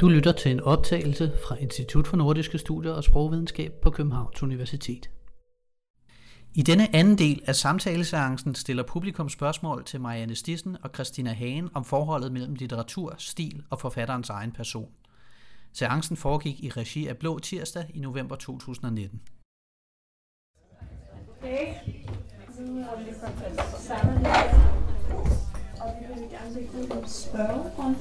Du lytter til en optagelse fra Institut for Nordiske Studier og Sprogvidenskab på Københavns Universitet. I denne anden del af samtaleseancen stiller publikum spørgsmål til Marianne Stissen og Christina Hagen om forholdet mellem litteratur, stil og forfatterens egen person. Seancen foregik i regi af Blå Tirsdag i november 2019. Okay. Nu har vi sammen og vi vil gerne lægge en spørgerunde.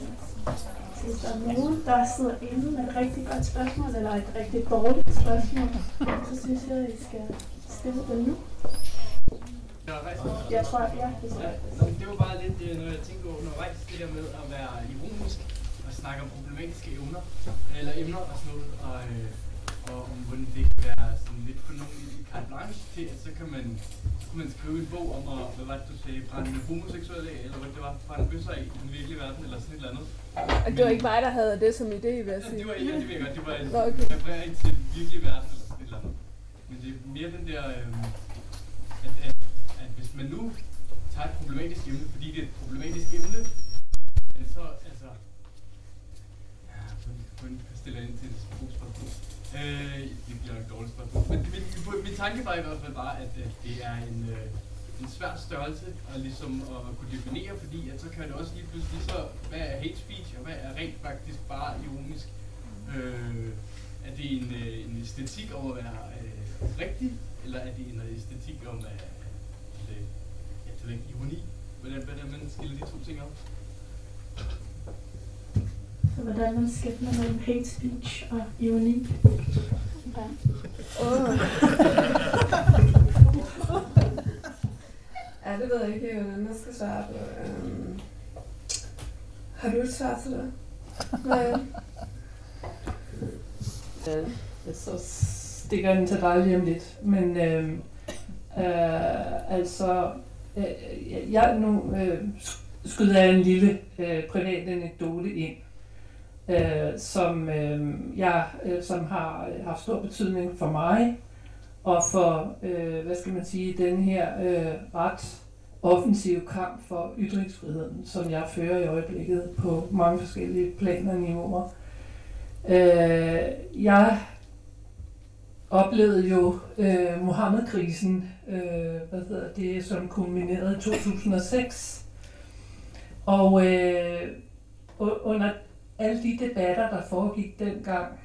Hvis der er nogen, der sidder inde med et rigtig godt spørgsmål, eller et rigtig dårligt spørgsmål, så synes jeg, at I skal stille det nu. Jeg tror, ja, det Det var bare lidt øh, noget, jeg tænkte undervejs, det der med at være ironisk og snakke om problematiske emner, eller emner og sådan noget, og, øh, og om hvordan det kan være sådan lidt nogen i carte blanche til, at så kan man, så kan man skrive en bog om, at, hvad var det, du sagde, brænde homoseksuelle af, eller hvad det var, brænde bøsser af i den virkelige verden, eller sådan et eller andet. Og det var ikke mig, der havde det som idé, vil jeg sige. Det var ikke, det ved godt, det var en okay. referering til den virkelige verden, eller sådan et eller andet. Men det er mere den der, øh, at, at, at hvis man nu tager et problematisk emne, fordi det er et problematisk emne, så altså, ja, hvordan stiller ind til et spørgsmål? Øh, det bliver nok et dårligt spørgsmål. Men min, min, tanke var i hvert fald bare, at, at det er en, øh, en svær størrelse at, ligesom at kunne definere, fordi at så kan det også lige pludselig så, hvad er hate speech, og hvad er rent faktisk bare ironisk? Øh, er det en, øh, en æstetik om at være øh, rigtig, eller er det en æstetik om at, at at, at, at, at, at, at ironi? Hvordan, hvordan man skiller de to ting op? Så hvordan man skældner mellem hate speech og ironi. Ja. Oh. ja, det ved jeg ikke, hvordan jeg skal svare på. Um, har du et svar til det? Nej. så stikker den til dig lige om lidt. Men øh, øh, altså, øh, jeg nu øh, skyder jeg en lille øh, privat anekdote ind øh, som øh, jeg øh, som har haft stor betydning for mig og for øh, hvad skal man sige den her øh, ret offensive kamp for ytringsfriheden, som jeg fører i øjeblikket på mange forskellige planer og niveauer. Øh, jeg oplevede jo øh, Mohammed-krisen, øh, hvad hedder det, som kulminerede i 2006. Og øh, under alle de debatter, der foregik dengang,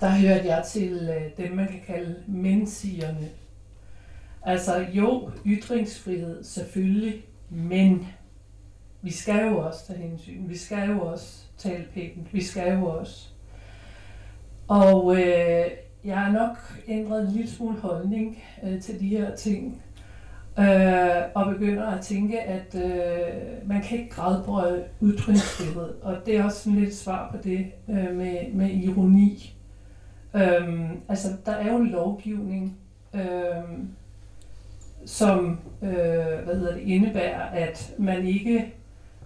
der hørte jeg til øh, dem, man kan kalde mennessigerne. Altså jo, ytringsfrihed selvfølgelig, men vi skal jo også tage hensyn. Vi skal jo også tale pænt. Vi skal jo også. Og øh, jeg har nok ændret en lille smule holdning øh, til de her ting øh, og begynder at tænke, at øh, man kan ikke gradbrøde ytringsfrihed. Og det er også sådan lidt svar på det øh, med, med ironi. Øh, altså, der er jo en lovgivning, øh, som øh, hvad hedder det, indebærer, at man ikke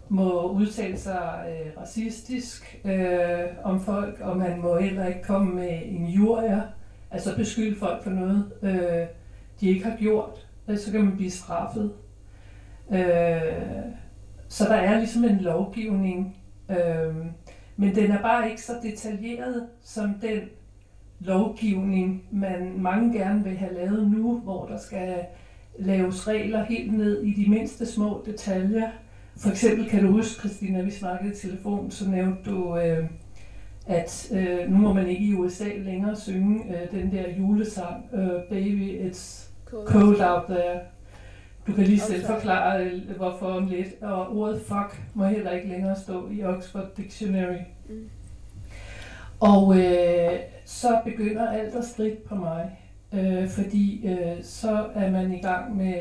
må udtale sig øh, racistisk øh, om folk, og man må heller ikke komme med injurier, altså beskylde folk for noget, øh, de ikke har gjort Øh, så kan man blive straffet. Øh, så der er ligesom en lovgivning, øh, men den er bare ikke så detaljeret som den lovgivning, man mange gerne vil have lavet nu, hvor der skal laves regler helt ned i de mindste små detaljer. For eksempel kan du huske, Christina, vi snakkede i telefon, så nævnte du, øh, at øh, nu må man ikke i USA længere synge øh, den der julesang, øh, Baby It's cold out there. Du kan lige selv forklare, øh, hvorfor om lidt. Og ordet fuck må heller ikke længere stå i Oxford Dictionary. Mm. Og øh, så begynder alt at stride på mig, øh, fordi øh, så er man i gang med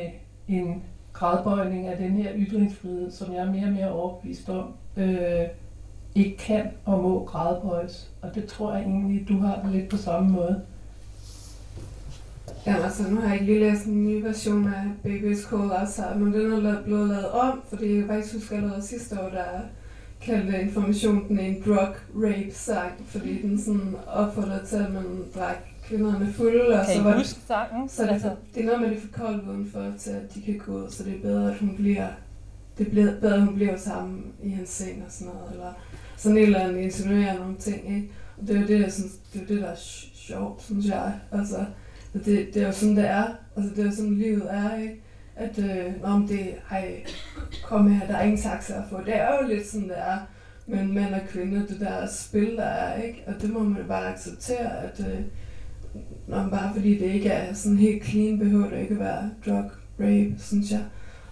en gradbøjning af den her ytringsfrihed, som jeg er mere og mere overbevist om, øh, ikke kan og må gradbøjes. Og det tror jeg egentlig, du har det lidt på samme måde. Ja, altså nu har jeg ikke lige læst en ny version af Baby's Cold Outside, men den er blevet lavet om, fordi jeg faktisk husker allerede sidste år, der kaldte informationen en drug rape sang, fordi den sådan opfordrer til, at man drak kvinderne fulde. Og kan så var huske sangen? Så det, altså. det er noget med, det er for koldt udenfor, til at de kan gå ud, så det er bedre, at hun bliver, det er bedre, at hun bliver sammen i hans seng og sådan noget. Eller, sådan et eller andet insinuerer nogle ting, ikke? Og det er jo det, jeg synes, det, er det der er sjovt, synes jeg. Altså, det, det er jo sådan, det er. Altså, det er jo sådan, livet er, ikke? At, øh, om det, ej, kom her, der er ingen taxa at få. Det er jo lidt sådan, det er men mand og kvinde, det der spil, der er, ikke? Og det må man bare acceptere, at øh, når bare fordi det ikke er sådan helt clean, behøver det ikke at være drug, rape, synes jeg.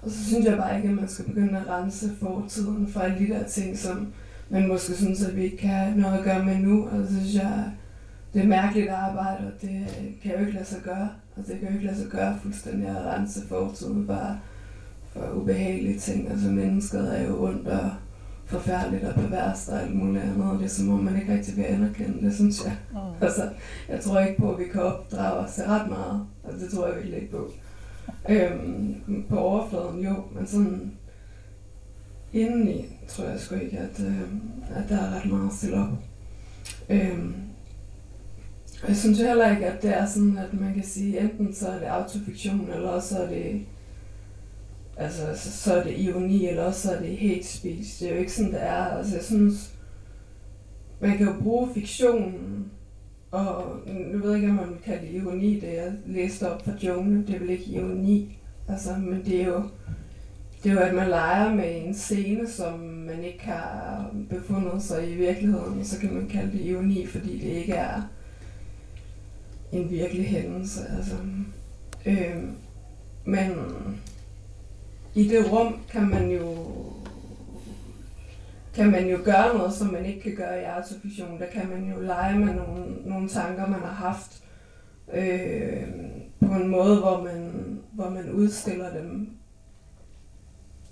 Og så synes jeg bare ikke, at man skal begynde at rense fortiden for alle de der ting, som man måske synes, at vi ikke kan have noget at gøre med nu. Altså, og så synes jeg, det er mærkeligt arbejde, og det kan jo ikke lade sig gøre. Og det kan jo ikke lade sig gøre fuldstændig at rense fortiden bare for ubehagelige ting. Altså mennesket er jo ondt og forfærdeligt og perverst og alt muligt andet, og det er som om man ikke rigtig vil anerkende det, synes jeg. Mm. Altså, jeg tror ikke på, at vi kan opdrage os til ret meget. Altså, det tror jeg virkelig ikke på. Øhm, på overfladen jo, men sådan indeni tror jeg sgu ikke, at, øh, at der er ret meget at stille op. Øhm, og jeg synes heller ikke, at det er sådan, at man kan sige, enten så er det autofiktion, eller også så er det altså, så, så er det ironi, eller også så er det hate speech. Det er jo ikke sådan, det er. Altså, jeg synes, man kan jo bruge fiktionen, og nu ved jeg ikke, om man kan det ironi, det jeg læste op fra Jungle, det er vel ikke ironi, altså, men det er jo, det er jo, at man leger med en scene, som man ikke har befundet sig i virkeligheden, så kan man kalde det ironi, fordi det ikke er en virkelig hændelse. Altså. Øh, men i det rum kan man jo kan man jo gøre noget, som man ikke kan gøre i artifiktion. Der kan man jo lege med nogle, nogle tanker, man har haft øh, på en måde, hvor man, hvor man udstiller dem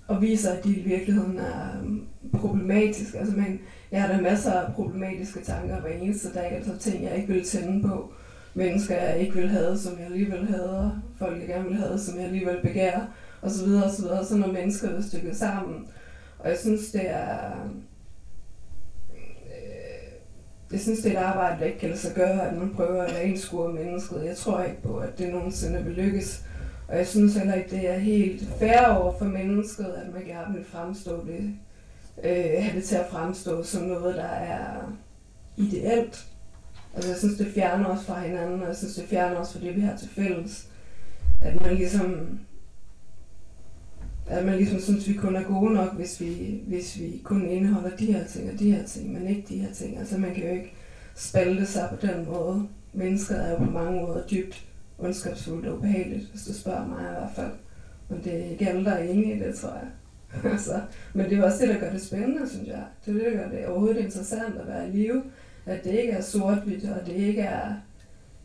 og viser, at de i virkeligheden er øhm, problematiske. Altså, man, jeg har da masser af problematiske tanker hver eneste dag, altså ting, jeg ikke vil tænde på. Mennesker, jeg ikke vil have, som jeg alligevel hader. Folk, jeg gerne vil have, som jeg alligevel begærer og så videre og så videre, Sådan når mennesker er stykket sammen. Og jeg synes, det er... Øh, jeg synes, det er et arbejde, der ikke kan lade sig gøre, at man prøver at renskue mennesket. Jeg tror ikke på, at det nogensinde vil lykkes. Og jeg synes heller ikke, det er helt fair over for mennesket, at man gerne vil fremstå det, øh, have det til at fremstå som noget, der er ideelt. Altså jeg synes, det fjerner os fra hinanden, og jeg synes, det fjerner os fra det, vi har til fælles. At man ligesom at man ligesom synes, vi kun er gode nok, hvis vi, hvis vi kun indeholder de her ting og de her ting, men ikke de her ting. Altså man kan jo ikke spalte sig på den måde. Mennesket er jo på mange måder dybt ondskabsfuldt og ubehageligt, hvis du spørger mig i hvert fald. Men det er ikke alle, der er enige i det, tror jeg. altså, men det er også det, der gør det spændende, synes jeg. Det er det, der gør det overhovedet interessant at være i live. At det ikke er sort-hvidt, og det ikke er,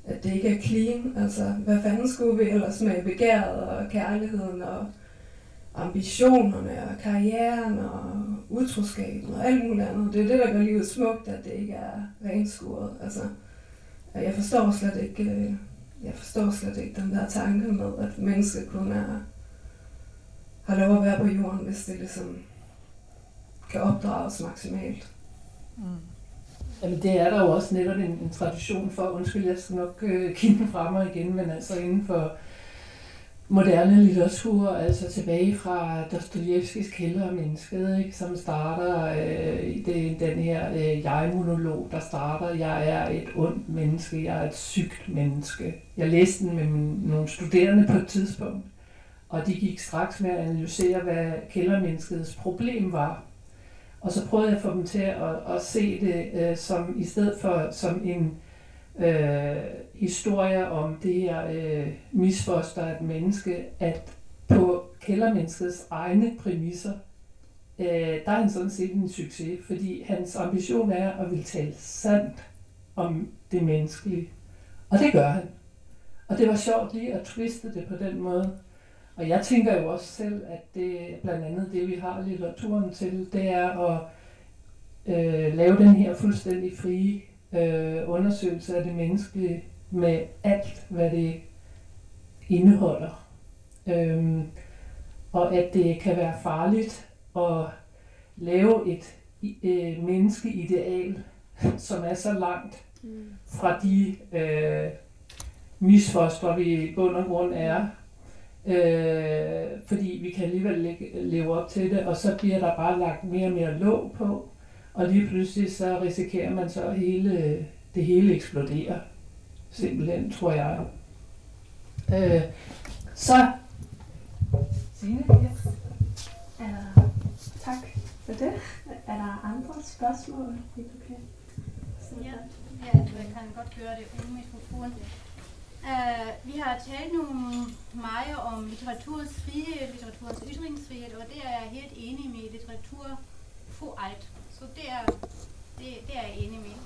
at det ikke er clean. Altså, hvad fanden skulle vi ellers med begæret og kærligheden og ambitionerne og karrieren og utroskaben og alt muligt andet. Det er det, der gør livet smukt, at det ikke er renskuret. Altså, jeg forstår slet ikke, øh, jeg forstår slet ikke den der tanke med, at mennesket kun er, har lov at være på jorden, hvis det ligesom kan opdrages maksimalt. Mm. Jamen det er der jo også netop en, en tradition for. Undskyld, jeg skal nok øh, kigge fra mig igen, men altså inden for moderne litteratur, altså tilbage fra Dostojevskis kælder og mennesket, ikke, som starter øh, i det, den her øh, jeg-monolog, der starter, jeg er et ondt menneske, jeg er et sygt menneske. Jeg læste den med min, nogle studerende på et tidspunkt, og de gik straks med at analysere, hvad kældermenneskets problem var. Og så prøvede jeg at få dem til at, at se det øh, som i stedet for som en øh, historie om det her øh, misfoster af et menneske, at på kældermenneskets egne præmisser, øh, der er han sådan set en succes, fordi hans ambition er at ville tale sandt om det menneskelige. Og det gør han. Og det var sjovt lige at twiste det på den måde. Og jeg tænker jo også selv, at det blandt andet det, vi har litteraturen til, det er at øh, lave den her fuldstændig frie øh, undersøgelse af det menneskelige med alt, hvad det indeholder. Øhm, og at det kan være farligt at lave et øh, menneskeideal, som er så langt mm. fra de øh, misfoster, vi i bund og grund er. Øh, fordi vi kan alligevel leve op til det, og så bliver der bare lagt mere og mere låg på, Og lige pludselig så risikerer man så, at hele, det hele eksploderer. Simpelthen, tror jeg. Øh, så Signe, yes. Er der, tak for det. Er der andre spørgsmål, vi kan Ja, ja, jeg kan godt høre det uden mikrofon. Uh, vi har talt nogle meget om litteraturens frihed, litteraturens ytringsfrihed, og det er jeg helt enig med. Litteratur får alt. Så det er, det, det er jeg enig med.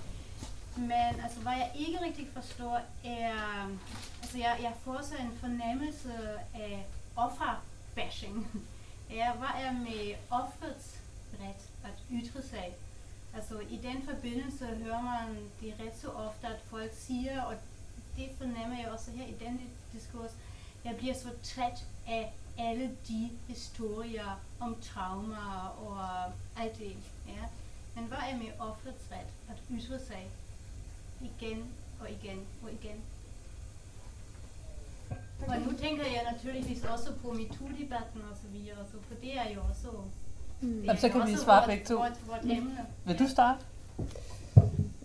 Men altså, hvad jeg ikke rigtig forstår, er, altså jeg, jeg får så en fornemmelse af offerbashing. Ja, hvad er med offerets ret at ytre sig? Altså i den forbindelse hører man det ret så ofte, at folk siger, og det fornemmer jeg også her i denne diskurs, jeg bliver så træt af alle de historier om traumer og alt det. Ja. Men hvad er med offerets ret at ytre sig igen og igen og igen? Og nu tænker jeg naturligvis også på MeToo-debatten og så videre, så for det er jo også Mm. Jamen, så kan vi svare begge to. Vort, vort emne. Vil du starte?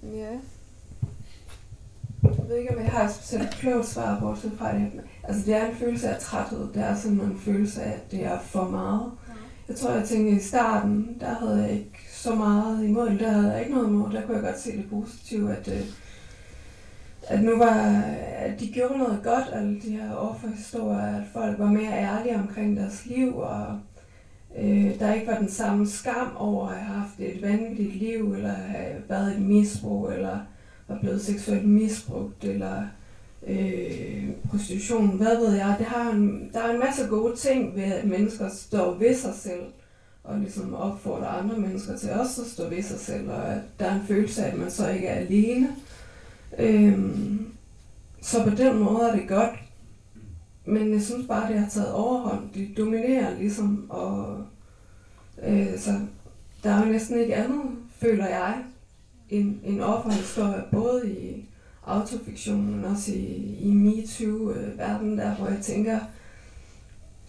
Ja. Jeg ved ikke, om jeg har et specielt klogt svar, bortset fra det. Altså, det er en følelse af træthed. Det er sådan en følelse af, at det er for meget. Jeg tror, jeg tænkte i starten, der havde jeg ikke så meget imod det. Der havde jeg ikke noget imod. Der kunne jeg godt se det positive, at, øh, at nu var, at de gjorde noget godt, alle de her offerhistorier, at folk var mere ærlige omkring deres liv, og øh, der ikke var den samme skam over at have haft et vanvittigt liv, eller have været et misbrug, eller var blevet seksuelt misbrugt, eller øh, prostitution, hvad ved jeg. Det har en, der er en masse gode ting ved, at mennesker står ved sig selv, og ligesom opfordrer andre mennesker til også at stå ved sig selv, og at der er en følelse af, at man så ikke er alene. Øh, så på den måde er det godt. Men jeg synes bare, det har taget overhånd. De dominerer ligesom, og øh, så der er jo næsten ikke andet, føler jeg, en, en offerhistorie, både i autofiktionen, men også i, i MeToo-verdenen, der hvor jeg tænker,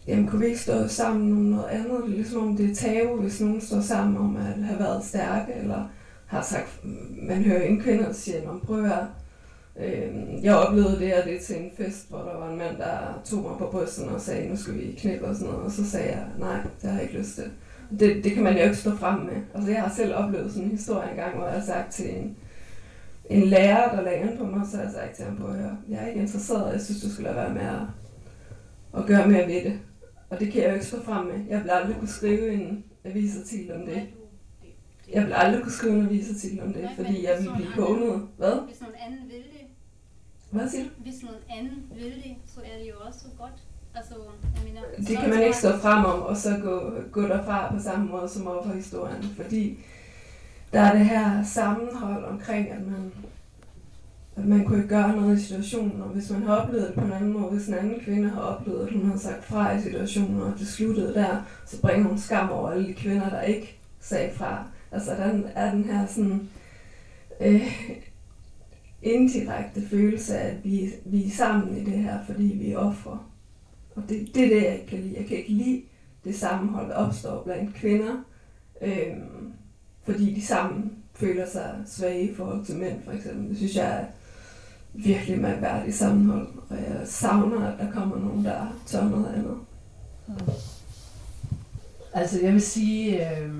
jamen kunne vi ikke stå sammen om noget andet? Det er ligesom om det er tabu, hvis nogen står sammen om at have været stærke, eller har sagt, man hører en kvinde, der siger, man prøver at Øh, jeg oplevede det her det til en fest, hvor der var en mand, der tog mig på brysten og sagde, nu skal vi knæppe og sådan noget. Og så sagde jeg, nej, det har jeg ikke lyst til. Det, det kan man jo ikke stå frem med. Altså, jeg har selv oplevet sådan en historie engang, hvor jeg har sagt til en, en lærer, der lagde på mig, så har jeg sagt til ham på at jeg er ikke interesseret, og jeg synes, du skal lade være med at, at gøre mere ved det. Og det kan jeg jo ikke stå frem med. Jeg vil aldrig kunne skrive en avisartikel om det. Jeg vil aldrig kunne skrive en avisartikel om det, fordi jeg vil blive kånet. Hvad? Hvis nogen anden vil det, hvad siger du? Hvis nogen anden vil det, så er det jo også godt. Altså, jeg mener, det kan man ikke stå frem om, og så gå, gå derfra på samme måde som over for historien, fordi der er det her sammenhold omkring, at man, at man kunne ikke gøre noget i situationen, og hvis man har oplevet det på en anden måde, hvis en anden kvinde har oplevet, at hun har sagt fra i situationen, og det sluttede der, så bringer hun skam over alle de kvinder, der ikke sagde fra. Altså, der er den her sådan, øh, indirekte følelse af, at vi, vi er sammen i det her, fordi vi er ofre. Og det, det er det, jeg ikke kan lide. Jeg kan ikke lide det sammenhold, der opstår blandt kvinder, øh, fordi de sammen føler sig svage i forhold til mænd, for eksempel. Det synes jeg er virkelig mærkværdigt sammenhold, og jeg savner, at der kommer nogen, der tør noget andet. Mm. Altså, jeg vil sige, øh,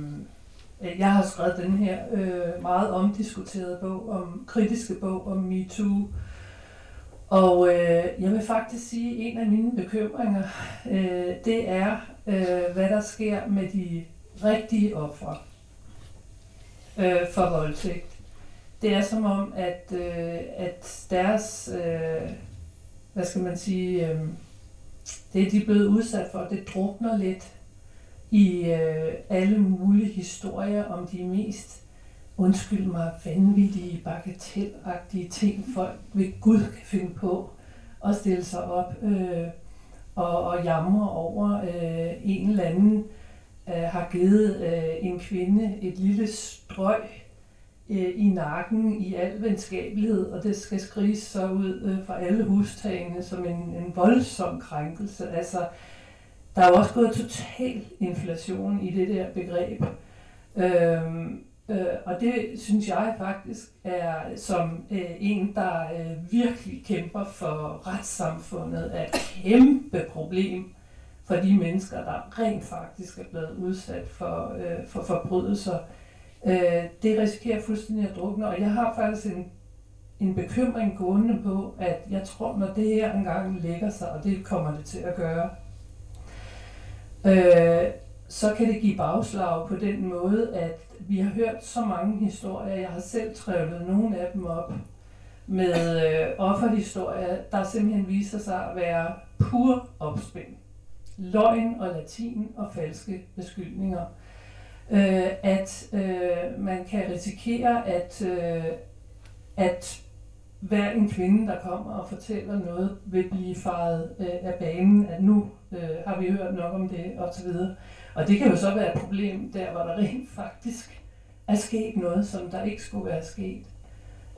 jeg har skrevet den her øh, meget omdiskuterede bog, om kritiske bog om MeToo. Og øh, jeg vil faktisk sige, at en af mine bekymringer, øh, det er, øh, hvad der sker med de rigtige ofre øh, for voldtægt. Det er som om, at, øh, at deres, øh, hvad skal man sige, øh, det de er blevet udsat for, det drukner lidt i øh, alle mulige historier om de mest, undskyld mig, vanvittige, bagatelagtige ting, folk ved Gud kan finde på at stille sig op øh, og, og jamre over øh, en eller anden øh, har givet øh, en kvinde et lille strøg øh, i nakken i al venskabelighed, og det skal skriges så ud øh, fra alle hustagene som en, en voldsom krænkelse. Altså, der er jo også gået total inflation i det der begreb. Øhm, Øh, og det synes jeg faktisk er som øh, en, der øh, virkelig kæmper for retssamfundet, er et kæmpe problem for de mennesker, der rent faktisk er blevet udsat for, øh, for forbrydelser. Øh, det risikerer fuldstændig at drukne, og jeg har faktisk en, en bekymring gående på, at jeg tror, når det her engang lægger sig, og det kommer det til at gøre, øh, så kan det give bagslag på den måde, at vi har hørt så mange historier. Jeg har selv trævlet nogle af dem op med øh, offerhistorier, der simpelthen viser sig at være pur opspind. Løgn og latin og falske beskyldninger. Øh, at øh, man kan risikere, at, øh, at hver en kvinde, der kommer og fortæller noget, vil blive faret øh, af banen, at nu øh, har vi hørt nok om det, osv. Og det kan jo så være et problem der, hvor der rent faktisk er sket noget, som der ikke skulle være sket.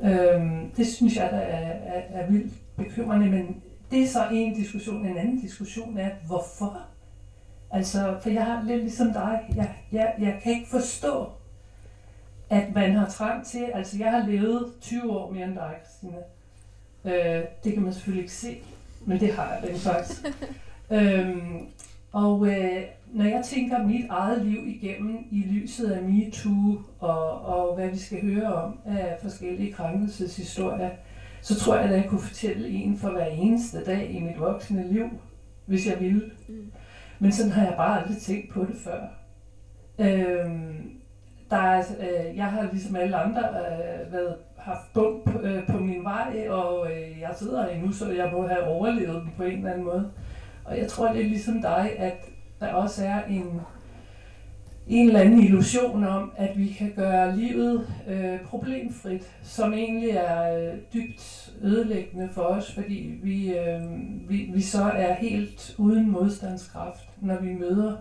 Øhm, det synes jeg, der er, er, er vildt bekymrende, men det er så en diskussion. En anden diskussion er, hvorfor? Altså, for jeg har lidt ligesom dig, jeg, jeg, jeg kan ikke forstå, at man har trang til, altså jeg har levet 20 år mere end dig, Christina. Øh, det kan man selvfølgelig ikke se, men det har jeg rent faktisk. øhm, og øh, når jeg tænker mit eget liv igennem i lyset af MeToo og, og hvad vi skal høre om af forskellige krænkelseshistorier, så tror jeg, at jeg kunne fortælle en for hver eneste dag i mit voksne liv, hvis jeg ville. Mm. Men sådan har jeg bare aldrig tænkt på det før. Øhm, der er, øh, jeg har ligesom alle andre øh, været, haft bump øh, på min vej, og øh, jeg sidder her nu, så jeg må have overlevet den på en eller anden måde. Og jeg tror, det er ligesom dig, at der også er en, en eller anden illusion om, at vi kan gøre livet øh, problemfrit, som egentlig er øh, dybt ødelæggende for os, fordi vi, øh, vi, vi så er helt uden modstandskraft, når vi møder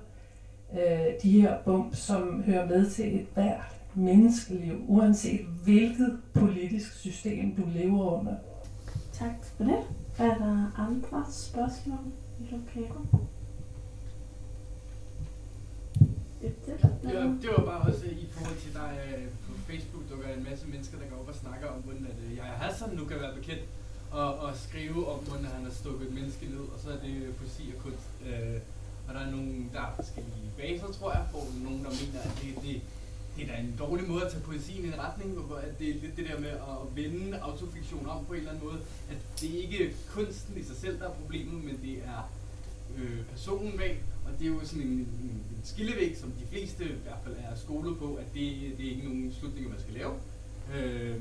øh, de her bump, som hører med til et hvert menneskeliv, uanset hvilket politisk system du lever under. Tak for det. Er der andre spørgsmål i lokalet? Ja, det var bare også øh, i forhold til, der øh, på Facebook dukker en masse mennesker, der går op og snakker om, hvordan at øh, jeg har Hassan nu kan være bekendt og, og skrive om, hvordan han har stukket et menneske ned, og så er det poesi og kunst. Øh, og der er nogle, der er forskellige baser, tror jeg, hvor nogen, der mener, at det, det, det er da en dårlig måde at tage poesien i en retning, hvor at det er lidt det der med at vende autofiktion om på en eller anden måde, at det er ikke kunsten i sig selv, der er problemet, men det er øh, personen bag, og det er jo sådan en, en, en skillevæg, som de fleste i hvert fald er skolet på, at det, det er ikke nogen slutninger, man skal lave. Øh,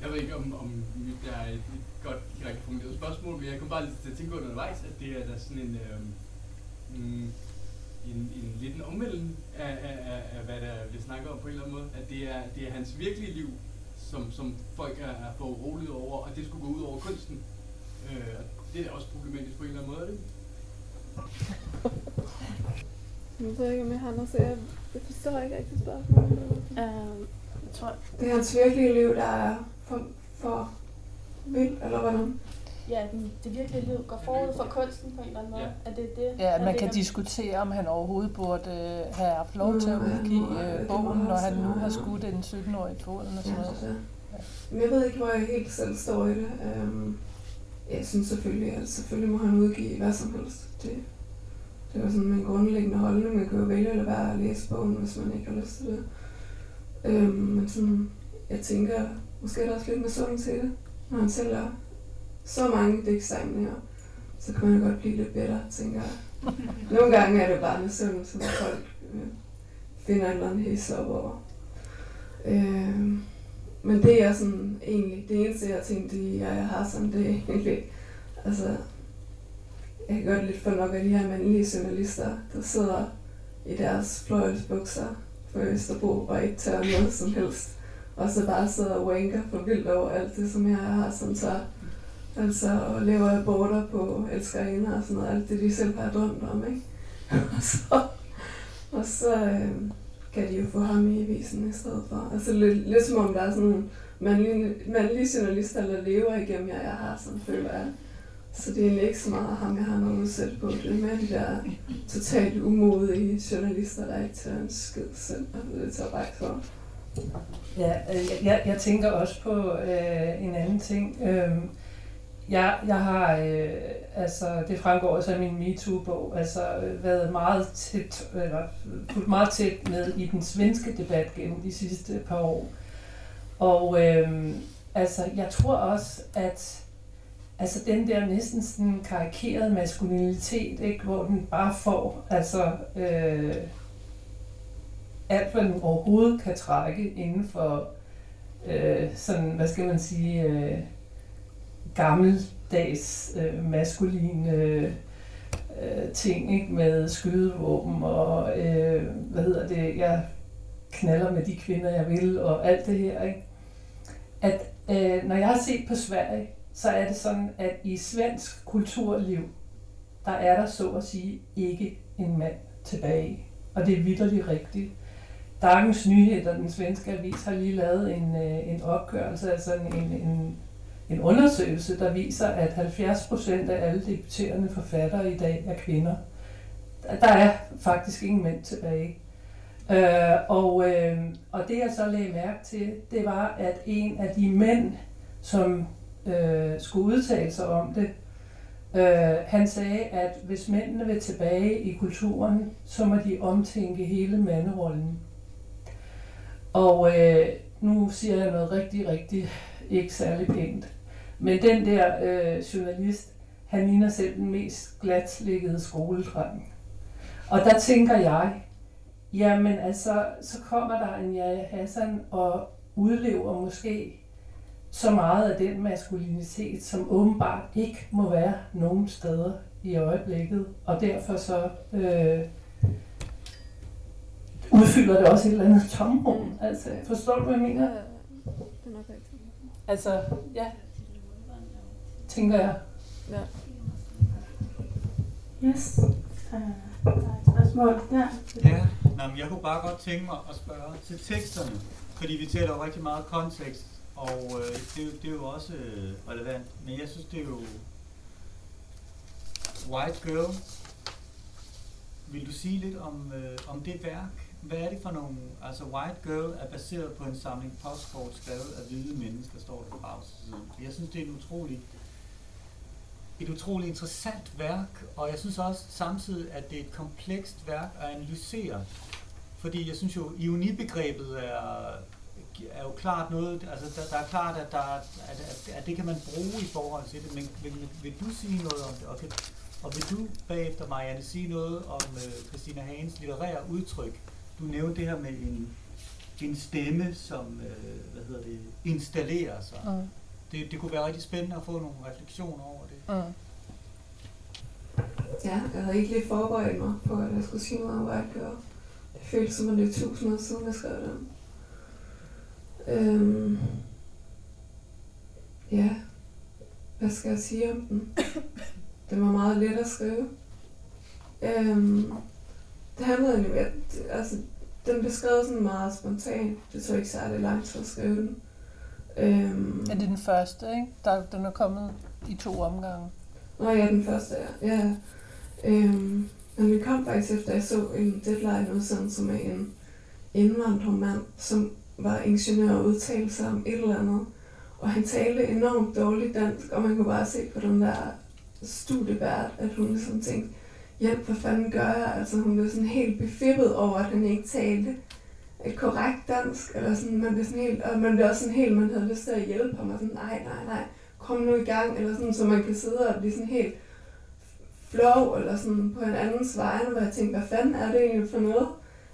jeg ved ikke, om, om det er et, godt direkte formuleret spørgsmål, men jeg kom bare lidt til at tænke undervejs, at det er der sådan en, øh, en, en, en lidt en omvælden af, af, af, af, hvad der bliver snakket om på en eller anden måde. At det er, det er hans virkelige liv, som, som folk er, er for urolige over, og det skulle gå ud over kunsten. Øh, og det er også problematisk på en eller anden måde, ikke? Jeg ved ikke, om jeg har noget, så jeg, jeg forstår ikke rigtig spørgsmålet. Uh, jeg tror... Det er hans virkelige liv, der er for, for vildt, eller hvordan? Ja, det virkelige liv går forud for kunsten på en eller anden måde. Ja. Er det det? Ja, at man kan diskutere, om han overhovedet burde øh, have haft lov til at udgive øh, bogen, når han nu har skudt en 17-årig i foden og sådan noget. Ja. Men jeg ved ikke, hvor jeg helt selv står i det. Um, jeg synes selvfølgelig, at selvfølgelig må han udgive hvad som helst. Det, det var sådan en grundlæggende holdning. Man kan jo vælge at være at læse bogen, hvis man ikke har lyst til det. Øhm, men sådan, jeg tænker, måske er der også lidt med sådan til det, når han sælger så mange digtsamlinger, så kan man godt blive lidt bedre, tænker jeg. Nogle gange er det bare med sådan, som folk øh, finder en eller anden his op over. Øhm, men det er sådan egentlig, det eneste jeg har tænkt jeg har sådan, det er egentlig, altså, jeg kan godt lidt få nok af de her mandlige journalister, der sidder i deres fløjelsbukser på Østerbro og ikke tør noget som helst. Og så bare sidder og wanker for vildt over alt det, som jeg har som så Altså, og laver aborter på elskerinder og sådan noget, alt det, de selv har drømt om, ikke? og så, og så øh, kan de jo få ham i avisen i stedet for. Altså lidt, lidt som om der er sådan nogle mandlige, mandlige journalister, der lever igennem jer, jeg har, som føler jeg. Så det er egentlig ikke så meget ham, jeg har noget at på. Det er mere de der totalt umodige journalister, der ikke tager en skid selv. Altså, det tager bare ikke så. Ja, øh, jeg, jeg tænker også på øh, en anden ting. Øh, Ja, jeg har, øh, altså det fremgår også af min MeToo-bog, altså øh, været meget tæt, eller fulgt meget tæt med i den svenske debat gennem de sidste par år. Og øh, altså, jeg tror også, at altså den der næsten sådan karikerede maskulinitet, ikke, hvor den bare får altså, øh, alt, hvad den overhovedet kan trække inden for øh, sådan, hvad skal man sige, øh, gammeldags øh, maskuline øh, ting, ikke, med skydevåben og, øh, hvad hedder det, jeg knaller med de kvinder, jeg vil, og alt det her, ikke? At øh, når jeg har set på Sverige, så er det sådan, at i svensk kulturliv, der er der så at sige ikke en mand tilbage. Og det er vidderligt rigtigt. Dagens Nyheder, den svenske avis, har lige lavet en, øh, en opgørelse, altså en, en, en undersøgelse, der viser, at 70 procent af alle debuterende forfattere i dag er kvinder. Der er faktisk ingen mænd tilbage. Øh, og, øh, og det jeg så lagde mærke til, det var, at en af de mænd, som øh, skulle udtale sig om det, øh, han sagde, at hvis mændene vil tilbage i kulturen, så må de omtænke hele manderollen. Og øh, nu siger jeg noget rigtig, rigtig ikke særlig pænt. Men den der øh, journalist, han ligner selv den mest glatslikkede skoledreng. Og der tænker jeg, jamen altså, så kommer der en Jaja Hassan og udlever måske så meget af den maskulinitet, som åbenbart ikke må være nogen steder i øjeblikket. Og derfor så øh, udfylder det også et eller andet tomrum. Mm. Altså, forstår du, hvad jeg mener? Ja, det er nok rigtigt. Altså, ja, tænker jeg. Ja. Yes. Der er et spørgsmål der. Ja, Nå, men jeg kunne bare godt tænke mig at spørge til teksterne, fordi vi taler jo rigtig meget kontekst, og øh, det, det er jo også øh, relevant, men jeg synes, det er jo White Girl. Vil du sige lidt om, øh, om det værk? Hvad er det for nogle... Altså, White Girl er baseret på en samling postkort skrevet af hvide mennesker, står der på bagsiden. Jeg synes, det er en utrolig, et utroligt interessant værk, og jeg synes også samtidig, at det er et komplekst værk at analysere. Fordi jeg synes jo, ironibegrebet er, er jo klart noget, altså der, der er klart, at, der, at, at, at det kan man bruge i forhold til det, men vil, vil du sige noget om det? Og, kan, og vil du bagefter, Marianne, sige noget om uh, Christina Hagens litterære udtryk? Du nævnte det her med en, en stemme, som uh, hvad hedder det, installerer sig. Mm. Det, det kunne være rigtig spændende at få nogle refleksioner over det. Mm. Ja, jeg havde ikke lige forberedt mig på, at jeg skulle sige noget om White Girl. Det føltes som, at det er tusind år siden, jeg skrev den. Øhm, ja, hvad skal jeg sige om den? Det var meget let at skrive. Øhm, det handlede egentlig om, at altså, den blev skrevet sådan meget spontant. Det tog ikke særlig lang tid at skrive den. Øhm, er det den første, ikke? Der, den er kommet i to omgange. Nå ja, den første, ja. ja. Øhm, men vi kom faktisk efter, at jeg så en deadline udsendelse som en indvandrermand, som var ingeniør og udtalte sig om et eller andet. Og han talte enormt dårligt dansk, og man kunne bare se på den der studievært, at hun ligesom tænkte, hjælp, hvad fanden gør jeg? Altså hun blev sådan helt befippet over, at han ikke talte et korrekt dansk, eller sådan, man blev sådan helt, og man blev også sådan helt, man havde lyst til at hjælpe ham, og sådan, nej, nej, nej, kom nu i gang, eller sådan, så man kan sidde og blive sådan helt flov, eller sådan på en andens vegne, hvor jeg tænker, hvad fanden er det egentlig for noget?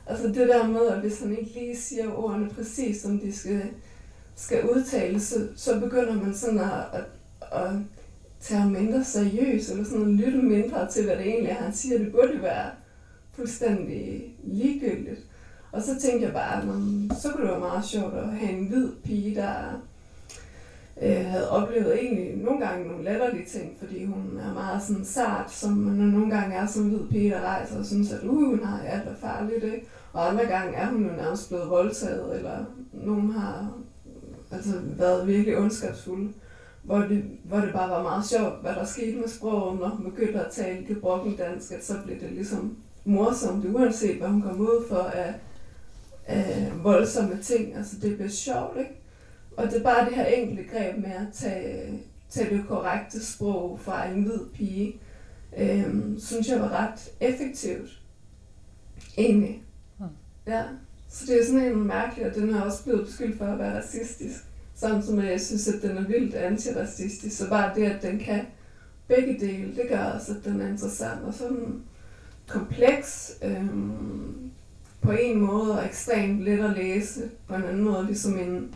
Altså det der med, at hvis han ikke lige siger ordene præcis, som de skal, skal udtales, så, så begynder man sådan at, at, at tage ham mindre seriøst, eller sådan at lytte mindre til, hvad det egentlig er, han siger. Det burde være fuldstændig ligegyldigt. Og så tænkte jeg bare, at så kunne det være meget sjovt at have en hvid pige, der øh, havde oplevet egentlig nogle gange nogle latterlige ting, fordi hun er meget sådan sart, som man nogle gange er som hvid pige, der rejser og synes, at uh, nej, har alt er farligt, ikke? Og andre gange er hun jo nærmest blevet voldtaget, eller nogen har altså, været virkelig ondskabsfulde. Hvor det, hvor det bare var meget sjovt, hvad der skete med sproget, når hun begyndte at tale gebrokken dansk, at så blev det ligesom morsomt, uanset hvad hun kom ud for af, af voldsomme ting. Altså det blev sjovt, ikke? Og det er bare det her enkle greb med at tage, tage det korrekte sprog fra en hvid pige, øh, synes jeg var ret effektivt. Egentlig. Ja. Så det er sådan en mærkelig, og den er også blevet beskyldt for at være racistisk. Samtidig med, at jeg synes, at den er vildt antiracistisk. Så bare det, at den kan begge dele, det gør også, at den er interessant og sådan kompleks øhm, på en måde og ekstremt let at læse på en anden måde, ligesom en,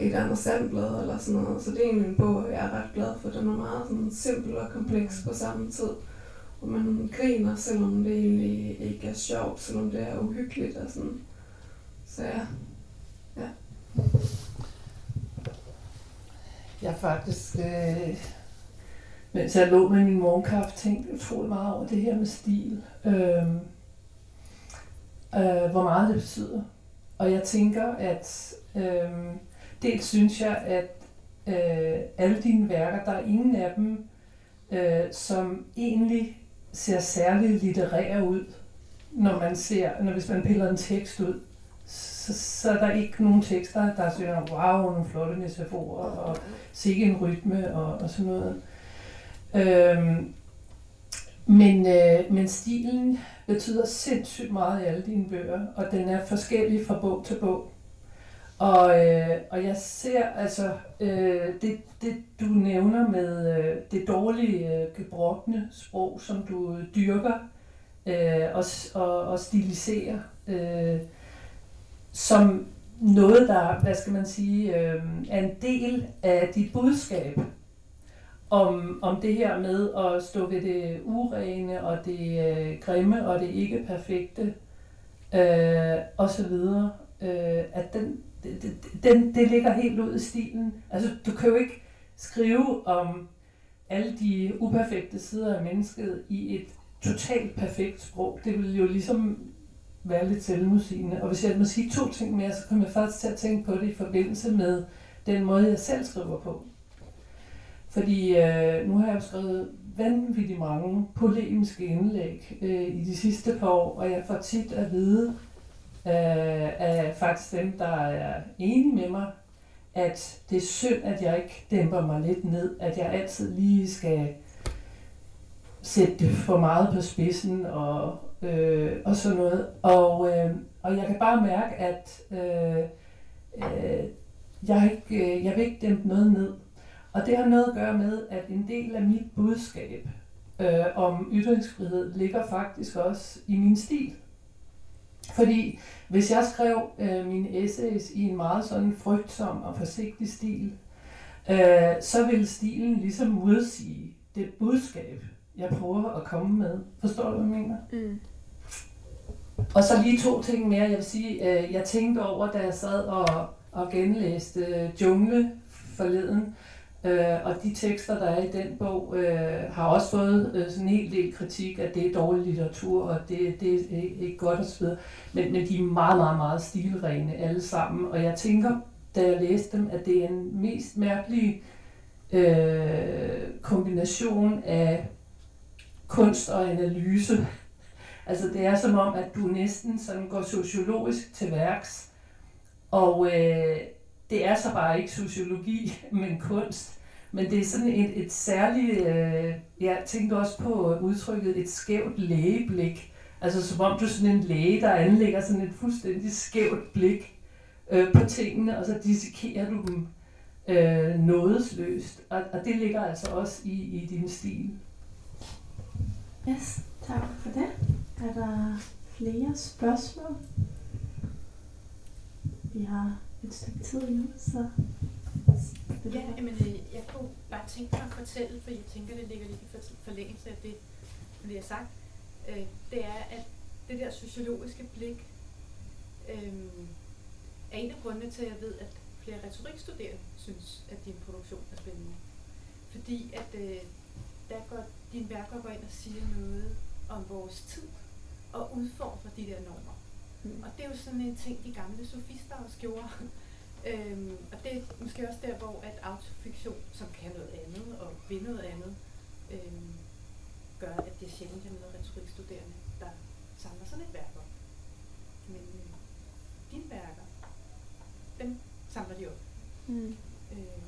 et andet sandblad eller sådan noget. Så det er egentlig en bog, jeg er ret glad for. Den er meget sådan simpel og kompleks på samme tid. Og man griner, selvom det egentlig ikke er sjovt, selvom det er uhyggeligt og sådan. Så ja. ja. Jeg faktisk, øh, mens jeg lå med min morgenkaffe, tænkte utrolig meget over det her med stil. Øh, øh, hvor meget det betyder. Og jeg tænker, at øh, dels synes jeg, at øh, alle dine værker, der er ingen af dem, øh, som egentlig ser særligt litterære ud, når man ser, når hvis man piller en tekst ud, så, så er der ikke nogen tekster, der siger, wow, nogle flotte metaforer, og sikke en rytme, og, og sådan noget. Øhm, men, øh, men stilen betyder sindssygt meget i alle dine bøger, og den er forskellig fra bog til bog. Og, øh, og jeg ser altså øh, det, det, du nævner med øh, det dårlige, øh, gebrokne sprog, som du dyrker øh, og, og, og stiliserer, øh, som noget, der, hvad skal man sige, øh, er en del af dit budskab om, om det her med at stå ved det urene og det øh, grimme og det ikke perfekte øh, og så videre. Øh, at den, det, den, det ligger helt ud i stilen. Altså, du kan jo ikke skrive om alle de uperfekte sider af mennesket i et totalt perfekt sprog. Det vil jo ligesom være lidt selvmusigende. Og hvis jeg må sige to ting mere, så kommer jeg faktisk til at tænke på det i forbindelse med den måde, jeg selv skriver på. Fordi øh, nu har jeg jo skrevet vanvittigt mange polemiske indlæg øh, i de sidste par år, og jeg får tit at vide øh, af faktisk dem, der er enige med mig, at det er synd, at jeg ikke dæmper mig lidt ned, at jeg altid lige skal sætte det for meget på spidsen og, øh, og sådan noget. Og, øh, og jeg kan bare mærke, at øh, øh, jeg, ikke, øh, jeg vil ikke dæmpe noget ned. Og det har noget at gøre med, at en del af mit budskab øh, om ytringsfrihed ligger faktisk også i min stil. Fordi hvis jeg skrev øh, mine essays i en meget sådan frygtsom og forsigtig stil, øh, så vil stilen ligesom modsige det budskab, jeg prøver at komme med. Forstår du, hvad jeg mener? Mm. Og så lige to ting mere. Jeg vil sige, øh, jeg tænkte over, da jeg sad og, og genlæste øh, Jungle forleden, Øh, Øh, og de tekster, der er i den bog, øh, har også fået øh, sådan en hel del kritik, at det er dårlig litteratur, og det, det er ikke godt osv. Men, men de er meget, meget, meget stilrene alle sammen. Og jeg tænker, da jeg læste dem, at det er en mest mærkelig øh, kombination af kunst og analyse. Altså det er som om, at du næsten sådan går sociologisk til værks, og øh, det er så bare ikke sociologi, men kunst. Men det er sådan et, et særligt, øh, jeg tænkte også på udtrykket, et skævt lægeblik. Altså som om du er sådan en læge, der anlægger sådan et fuldstændig skævt blik øh, på tingene, og så dissekerer du dem øh, nådesløst. Og, og det ligger altså også i, i din stil. Yes, tak for det. Er der flere spørgsmål? Vi har et stykke tid nu, så... Ja, men øh, jeg kunne bare tænke mig at fortælle, for jeg tænker, det ligger lidt i forlængelse af det, vi har sagt. Øh, det er, at det der sociologiske blik øh, er en af grundene til, at jeg ved, at flere retorikstuderende synes, at din produktion er spændende. Fordi at øh, der går, dine værker går ind og siger noget om vores tid, og udfordrer de der normer. Mm. Og det er jo sådan en ting, de gamle sofister også gjorde. øhm, og det er måske også der, hvor at autofiktion, som kan noget andet og vil noget andet, øhm, gør, at det sjældent er noget retorikstuderende, der samler sådan et værk op. Men øh, dem samler de op. Mm. Øh,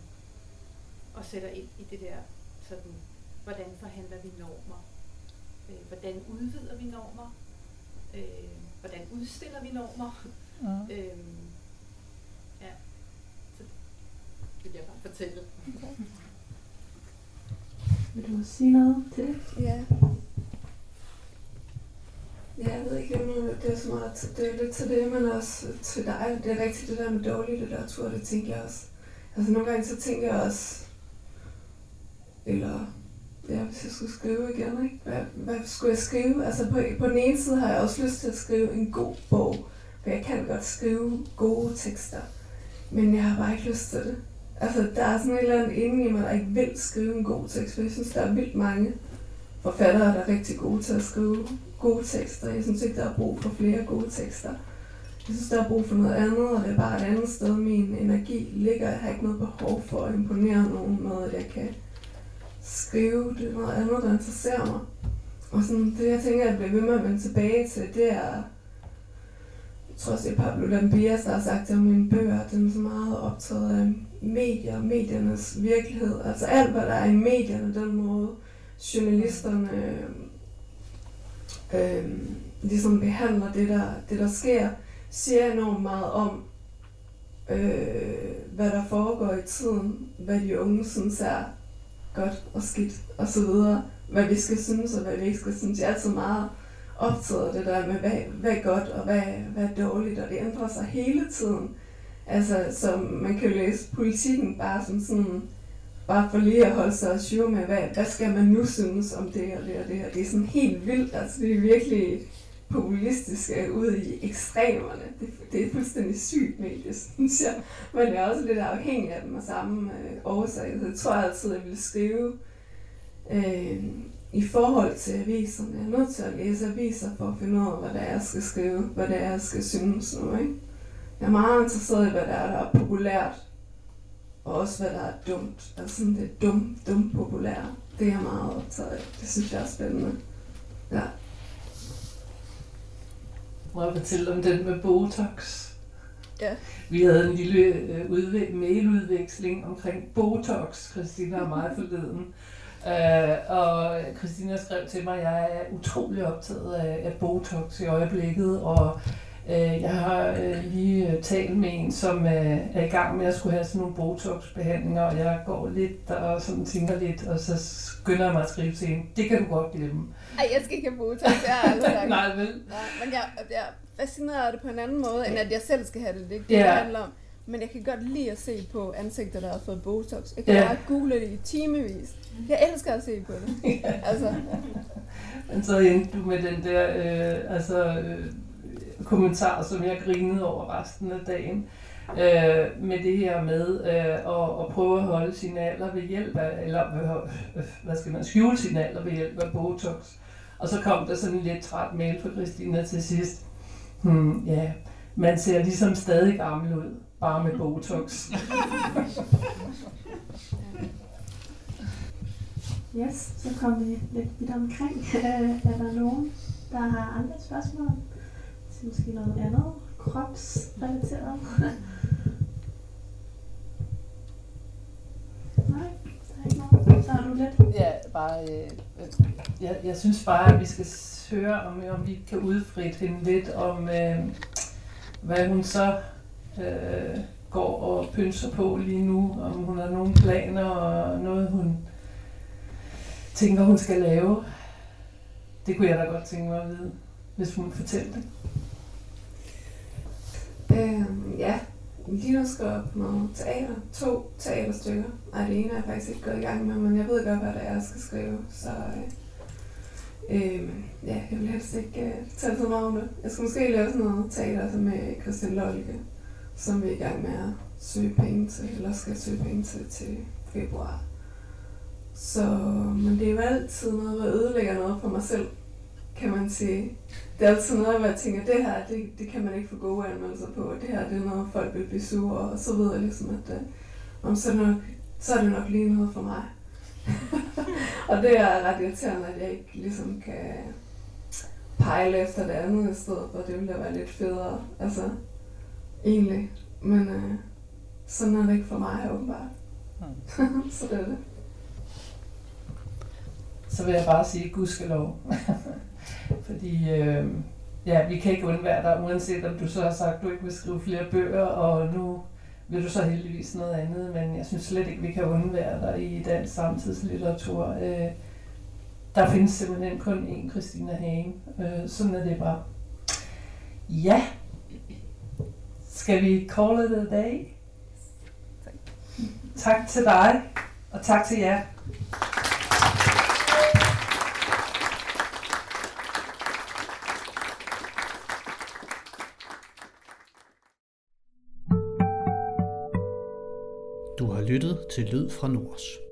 og sætter ind i det der, sådan, hvordan forhandler vi normer? Øh, hvordan udvider vi normer? Øh, hvordan udstiller vi normer? Ja. Øh, ja, så det vil jeg bare fortælle. Okay. Vil du sige noget til det? Ja. Ja, jeg ved ikke, om det er så meget, det er lidt til det, men også til dig. Det er rigtigt det der med dårlig litteratur, det tænker jeg også. Altså nogle gange så tænker jeg også, eller ja, hvis jeg skulle skrive igen, ikke? Hvad, hvad skulle jeg skrive? Altså på, på den ene side har jeg også lyst til at skrive en god bog, for jeg kan godt skrive gode tekster, men jeg har bare ikke lyst til det. Altså der er sådan et eller andet inde i mig, der ikke vil skrive en god tekst, for jeg synes, der er vildt mange forfattere, der er rigtig gode til at skrive gode tekster. Jeg synes ikke, der er brug for flere gode tekster. Jeg synes, der er brug for noget andet, og det er bare et andet sted, min energi ligger. Jeg har ikke noget behov for at imponere nogen med, at jeg kan skrive. Det er noget andet, der interesserer mig. Og sådan, det, jeg tænker, jeg bliver ved med at vende tilbage til, det er, jeg tror også, det er Pablo Lambias, der har sagt det om mine bøger, at den er så meget optaget af medier, mediernes virkelighed. Altså alt, hvad der er i medierne, den måde journalisterne øh, øh, ligesom behandler det der, det, der sker, siger enormt meget om, øh, hvad der foregår i tiden, hvad de unge synes er godt og skidt og så videre, hvad vi skal synes og hvad vi ikke skal synes. Jeg er altid meget optaget af det der med, hvad, hvad er godt og hvad, hvad er dårligt, og det ændrer sig hele tiden. Altså, så man kan jo læse politikken bare som sådan, bare for lige at holde sig ajour med, hvad, hvad skal man nu synes om det og det og det, og det er sådan helt vildt, altså det er virkelig populistiske øh, ude i ekstremerne. Det, det er fuldstændig sygt medie, synes jeg. Men jeg er også lidt afhængig af dem af samme øh, årsag. Så jeg tror altid, jeg ville skrive øh, i forhold til aviserne. Jeg er nødt til at læse aviser for at finde ud af, hvad det er, jeg skal skrive, hvad det er, jeg skal synes nu. Ikke? Jeg er meget interesseret i, hvad der er, der er populært, og også hvad der er dumt. Altså sådan det dumt, dumt populære. Det er jeg meget optaget af. Det synes jeg er spændende. Ja. Må jeg fortælle om den med Botox? Ja. Vi havde en lille øh, udve- mailudveksling omkring Botox, Christina og mig forleden. Uh, og Christina skrev til mig, at jeg er utrolig optaget af, af Botox i øjeblikket, og jeg har uh, lige uh, talt med en, som er i gang med at skulle have sådan nogle Botox-behandlinger, og jeg går lidt og sådan tænker lidt, og så skynder jeg mig at skrive til hende, det kan du godt glemme. Ej, jeg skal ikke have Botox, jeg har aldrig. Nej, vel? Nej, men jeg, jeg er fascineret af det på en anden måde, end at jeg selv skal have det. Det er ikke det, Ja. det handler om. Men jeg kan godt lide at se på ansigter, der har fået Botox. Jeg kan Ja. bare google det i timevis. Jeg elsker at se på det. Altså, Men så endte du med den der øh, altså, øh, kommentar, som jeg grinede over resten af dagen. Øh, med det her med øh, at, at prøve at holde sin alder ved hjælp af, eller øh, hvad skal man, skjule sin alder ved hjælp af Botox. Og så kom der sådan en lidt træt mail fra Christina til sidst. Hmm, ja, man ser ligesom stadig gammel ud, bare med Botox. Yes, så kom vi lidt vidt omkring. Er der nogen, der har andre spørgsmål? Måske noget andet kropsrelateret? Nej, der er ikke noget. Så har du lidt. Ja, bare, øh, jeg, jeg synes bare, at vi skal høre, om, om vi kan udfrit hende lidt om, øh, hvad hun så øh, går og pynser på lige nu, om hun har nogle planer og noget, hun tænker, hun skal lave. Det kunne jeg da godt tænke mig at vide, hvis hun fortæller det. Øh, ja. Lige nu skriver jeg på noget teater. To teaterstykker. Ej, det ene er jeg faktisk ikke gået i gang med, men jeg ved godt, hvad det er, jeg skal skrive. Så øh, øh, ja, jeg vil helst ikke øh, tale så meget om det. Jeg skal måske lave sådan noget teater som med Christian Lolke, som vi er i gang med at søge penge til, eller skal søge penge til til februar. Så, men det er jo altid noget, der ødelægger noget for mig selv, kan man sige. Det er altid noget, hvor jeg tænker, det her, det, det kan man ikke få gode anmeldelser på, og det her, det er noget, folk vil blive sure, og så ved jeg ligesom, at øh, om så, er det nok, så er det nok lige noget for mig. og det er ret irriterende, at jeg ikke ligesom kan pejle efter det andet i stedet for, det ville da være lidt federe. Altså, egentlig. Men øh, sådan er det ikke for mig, åbenbart. Mm. så det er det. Så vil jeg bare sige gudskelov. Fordi øh, ja, vi kan ikke undvære dig, uanset om du så har sagt, at du ikke vil skrive flere bøger, og nu vil du så heldigvis noget andet, men jeg synes slet ikke, vi kan undvære dig i dansk samtidslitteratur. Øh, der findes simpelthen kun én Christina Hagen. Øh, sådan er det bare. Ja. Skal vi call it a day? Tak Tak til dig, og tak til jer. Lyttet til Lyd fra Nords.